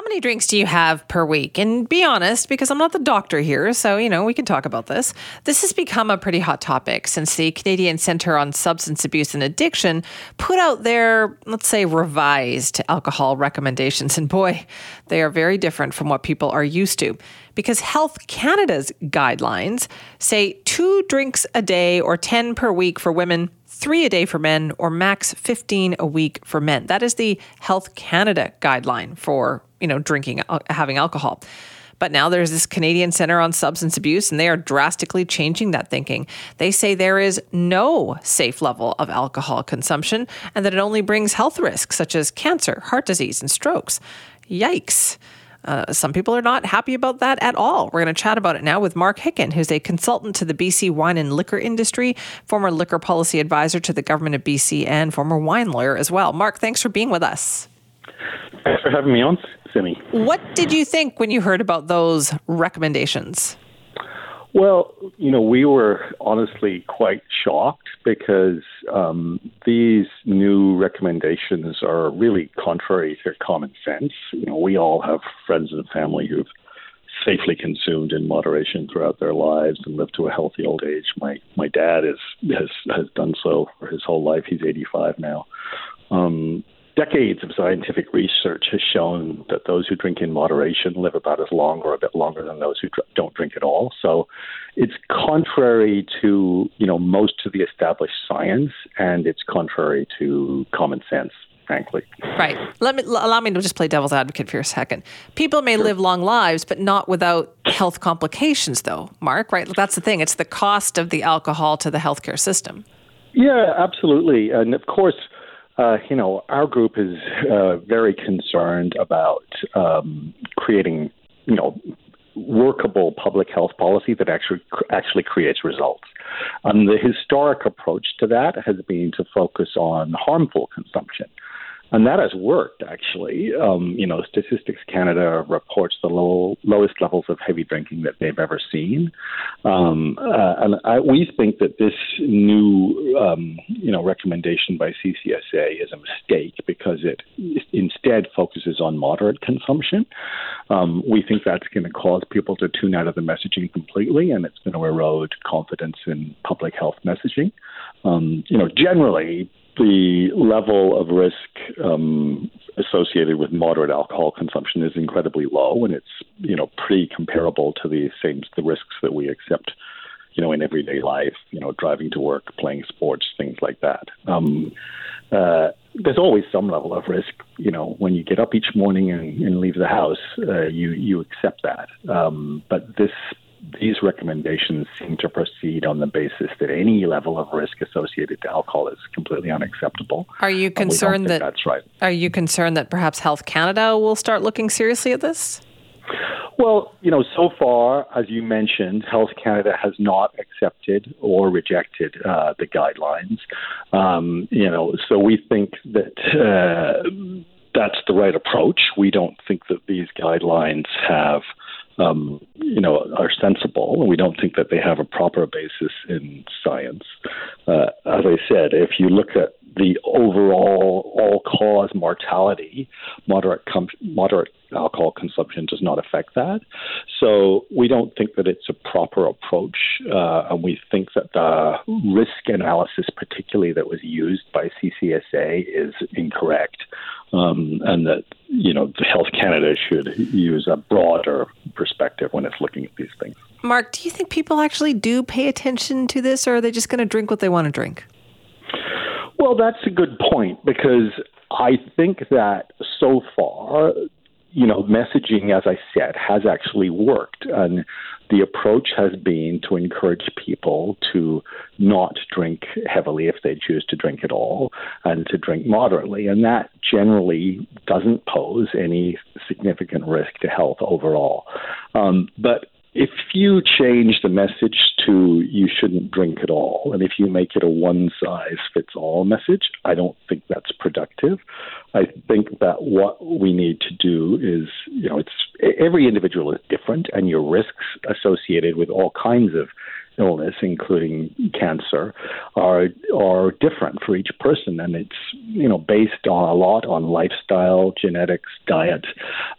How many drinks do you have per week? And be honest, because I'm not the doctor here, so you know we can talk about this. This has become a pretty hot topic since the Canadian Centre on Substance Abuse and Addiction put out their, let's say, revised alcohol recommendations. And boy, they are very different from what people are used to. Because Health Canada's guidelines say two drinks a day or 10 per week for women three a day for men or max 15 a week for men. That is the Health Canada guideline for, you know, drinking, uh, having alcohol. But now there's this Canadian Center on Substance Abuse, and they are drastically changing that thinking. They say there is no safe level of alcohol consumption and that it only brings health risks such as cancer, heart disease, and strokes. Yikes. Uh, some people are not happy about that at all. We're going to chat about it now with Mark Hicken, who's a consultant to the BC wine and liquor industry, former liquor policy advisor to the government of BC, and former wine lawyer as well. Mark, thanks for being with us. Thanks for having me on, Simi. What did you think when you heard about those recommendations? Well, you know, we were honestly quite shocked because um, these new recommendations are really contrary to common sense. You know, we all have friends and family who've safely consumed in moderation throughout their lives and lived to a healthy old age. My my dad is has has done so for his whole life. He's 85 now. Um, decades of scientific research has shown that those who drink in moderation live about as long or a bit longer than those who don't drink at all. So it's contrary to, you know, most of the established science and it's contrary to common sense. Frankly. Right. Let me allow me to just play devil's advocate for a second. People may sure. live long lives, but not without health complications, though. Mark, right? That's the thing. It's the cost of the alcohol to the healthcare system. Yeah, absolutely. And of course, uh, you know, our group is uh, very concerned about um, creating, you know, workable public health policy that actually actually creates results. Um, the historic approach to that has been to focus on harmful consumption. And that has worked, actually. Um, you know, Statistics Canada reports the low, lowest levels of heavy drinking that they've ever seen. Um, uh, and I, we think that this new, um, you know, recommendation by CCSA is a mistake because it instead focuses on moderate consumption. Um, we think that's going to cause people to tune out of the messaging completely, and it's going to erode confidence in public health messaging. Um, you know, generally, the level of risk um, associated with moderate alcohol consumption is incredibly low, and it's you know pretty comparable to the same the risks that we accept, you know, in everyday life. You know, driving to work, playing sports, things like that. Um, uh, there's always some level of risk. You know, when you get up each morning and, and leave the house, uh, you you accept that. Um, but this these recommendations seem to proceed on the basis that any level of risk associated to alcohol is completely unacceptable. Are you concerned that that's right? Are you concerned that perhaps Health Canada will start looking seriously at this? Well, you know, so far, as you mentioned, Health Canada has not accepted or rejected uh, the guidelines. Um, you know, so we think that uh, that's the right approach. We don't think that these guidelines have um, you know, are sensible, and we don't think that they have a proper basis in science. Uh, as I said, if you look at the overall all-cause mortality, moderate com- moderate alcohol consumption does not affect that. So we don't think that it's a proper approach, uh, and we think that the risk analysis, particularly that was used by CCSA, is incorrect, um, and that you know Health Canada should use a broader perspective when it's looking at these things. Mark, do you think people actually do pay attention to this, or are they just going to drink what they want to drink? Well, that's a good point because I think that so far you know, messaging, as I said, has actually worked. And the approach has been to encourage people to not drink heavily if they choose to drink at all and to drink moderately. And that generally doesn't pose any significant risk to health overall. Um, but if you change the message to you shouldn't drink at all, and if you make it a one size fits all message, I don't think that's productive. I think that what we need to do is, you know, it's every individual is different, and your risks associated with all kinds of illness, including cancer, are are different for each person, and it's you know based on a lot on lifestyle, genetics, diet,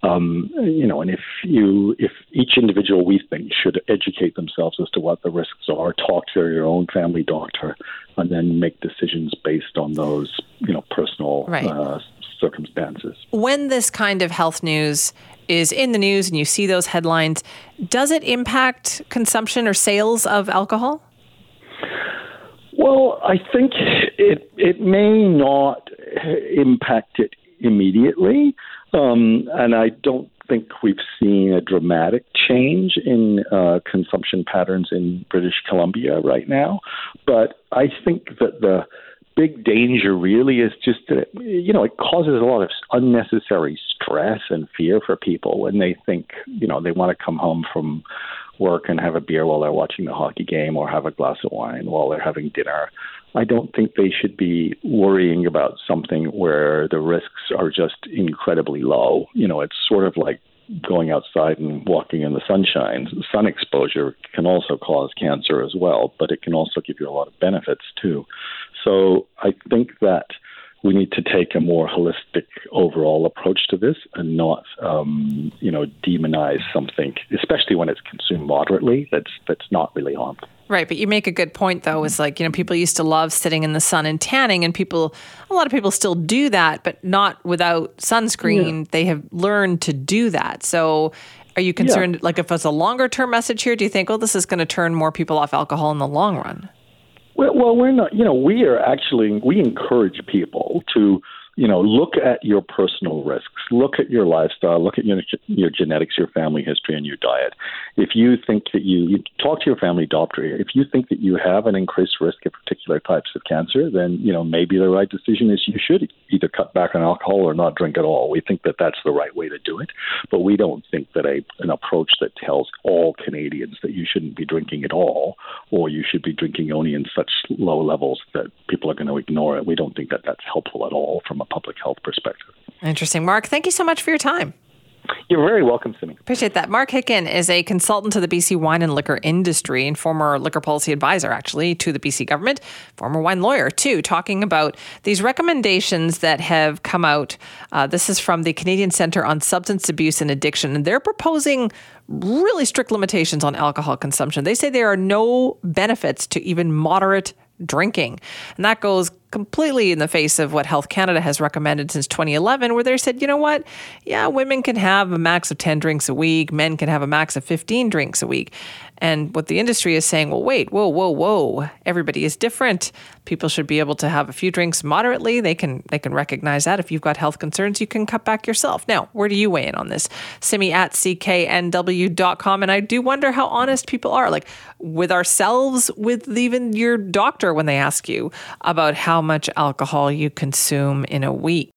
um, you know, and if you if each individual we think should educate themselves as to what the risks are, talk to your own family doctor, and then make decisions based on those you know personal right. uh, circumstances. When this kind of health news is in the news and you see those headlines, does it impact consumption or sales of alcohol? Well, I think it it may not impact it immediately, um, and I don't think we've seen a dramatic change in uh, consumption patterns in British Columbia right now. But I think that the big danger really is just that you know it causes a lot of unnecessary stress and fear for people when they think you know they want to come home from work and have a beer while they're watching the hockey game or have a glass of wine while they're having dinner. I don't think they should be worrying about something where the risks are just incredibly low. You know, it's sort of like going outside and walking in the sunshine. Sun exposure can also cause cancer as well, but it can also give you a lot of benefits too. So I think that we need to take a more holistic overall approach to this and not, um, you know, demonize something, especially when it's consumed moderately. That's that's not really harmful. Right, but you make a good point though. Is like you know people used to love sitting in the sun and tanning, and people, a lot of people still do that, but not without sunscreen. Yeah. They have learned to do that. So, are you concerned? Yeah. Like, if it's a longer term message here, do you think, well this is going to turn more people off alcohol in the long run? Well, well, we're not. You know, we are actually we encourage people to you know, look at your personal risks, look at your lifestyle, look at your, your genetics, your family history, and your diet. If you think that you, you talk to your family doctor, if you think that you have an increased risk of particular types of cancer, then you know maybe the right decision is you should either cut back on alcohol or not drink at all. We think that that's the right way to do it, but we don't think that a an approach that tells all Canadians that you shouldn't be drinking at all or you should be drinking only in such low levels that people are going to ignore it. We don't think that that's helpful at all from a a public health perspective. Interesting. Mark, thank you so much for your time. You're very welcome, Simi. Appreciate that. Mark Hicken is a consultant to the BC wine and liquor industry and former liquor policy advisor, actually, to the BC government, former wine lawyer, too, talking about these recommendations that have come out. Uh, this is from the Canadian Centre on Substance Abuse and Addiction, and they're proposing really strict limitations on alcohol consumption. They say there are no benefits to even moderate drinking. And that goes completely in the face of what Health Canada has recommended since 2011, where they said, you know what? Yeah, women can have a max of 10 drinks a week, men can have a max of 15 drinks a week. And what the industry is saying, well, wait, whoa, whoa, whoa. Everybody is different. People should be able to have a few drinks moderately. They can they can recognize that. If you've got health concerns, you can cut back yourself. Now, where do you weigh in on this? Simi at cknw.com. And I do wonder how honest people are, like with ourselves, with even your doctor when they ask you about how much alcohol you consume in a week.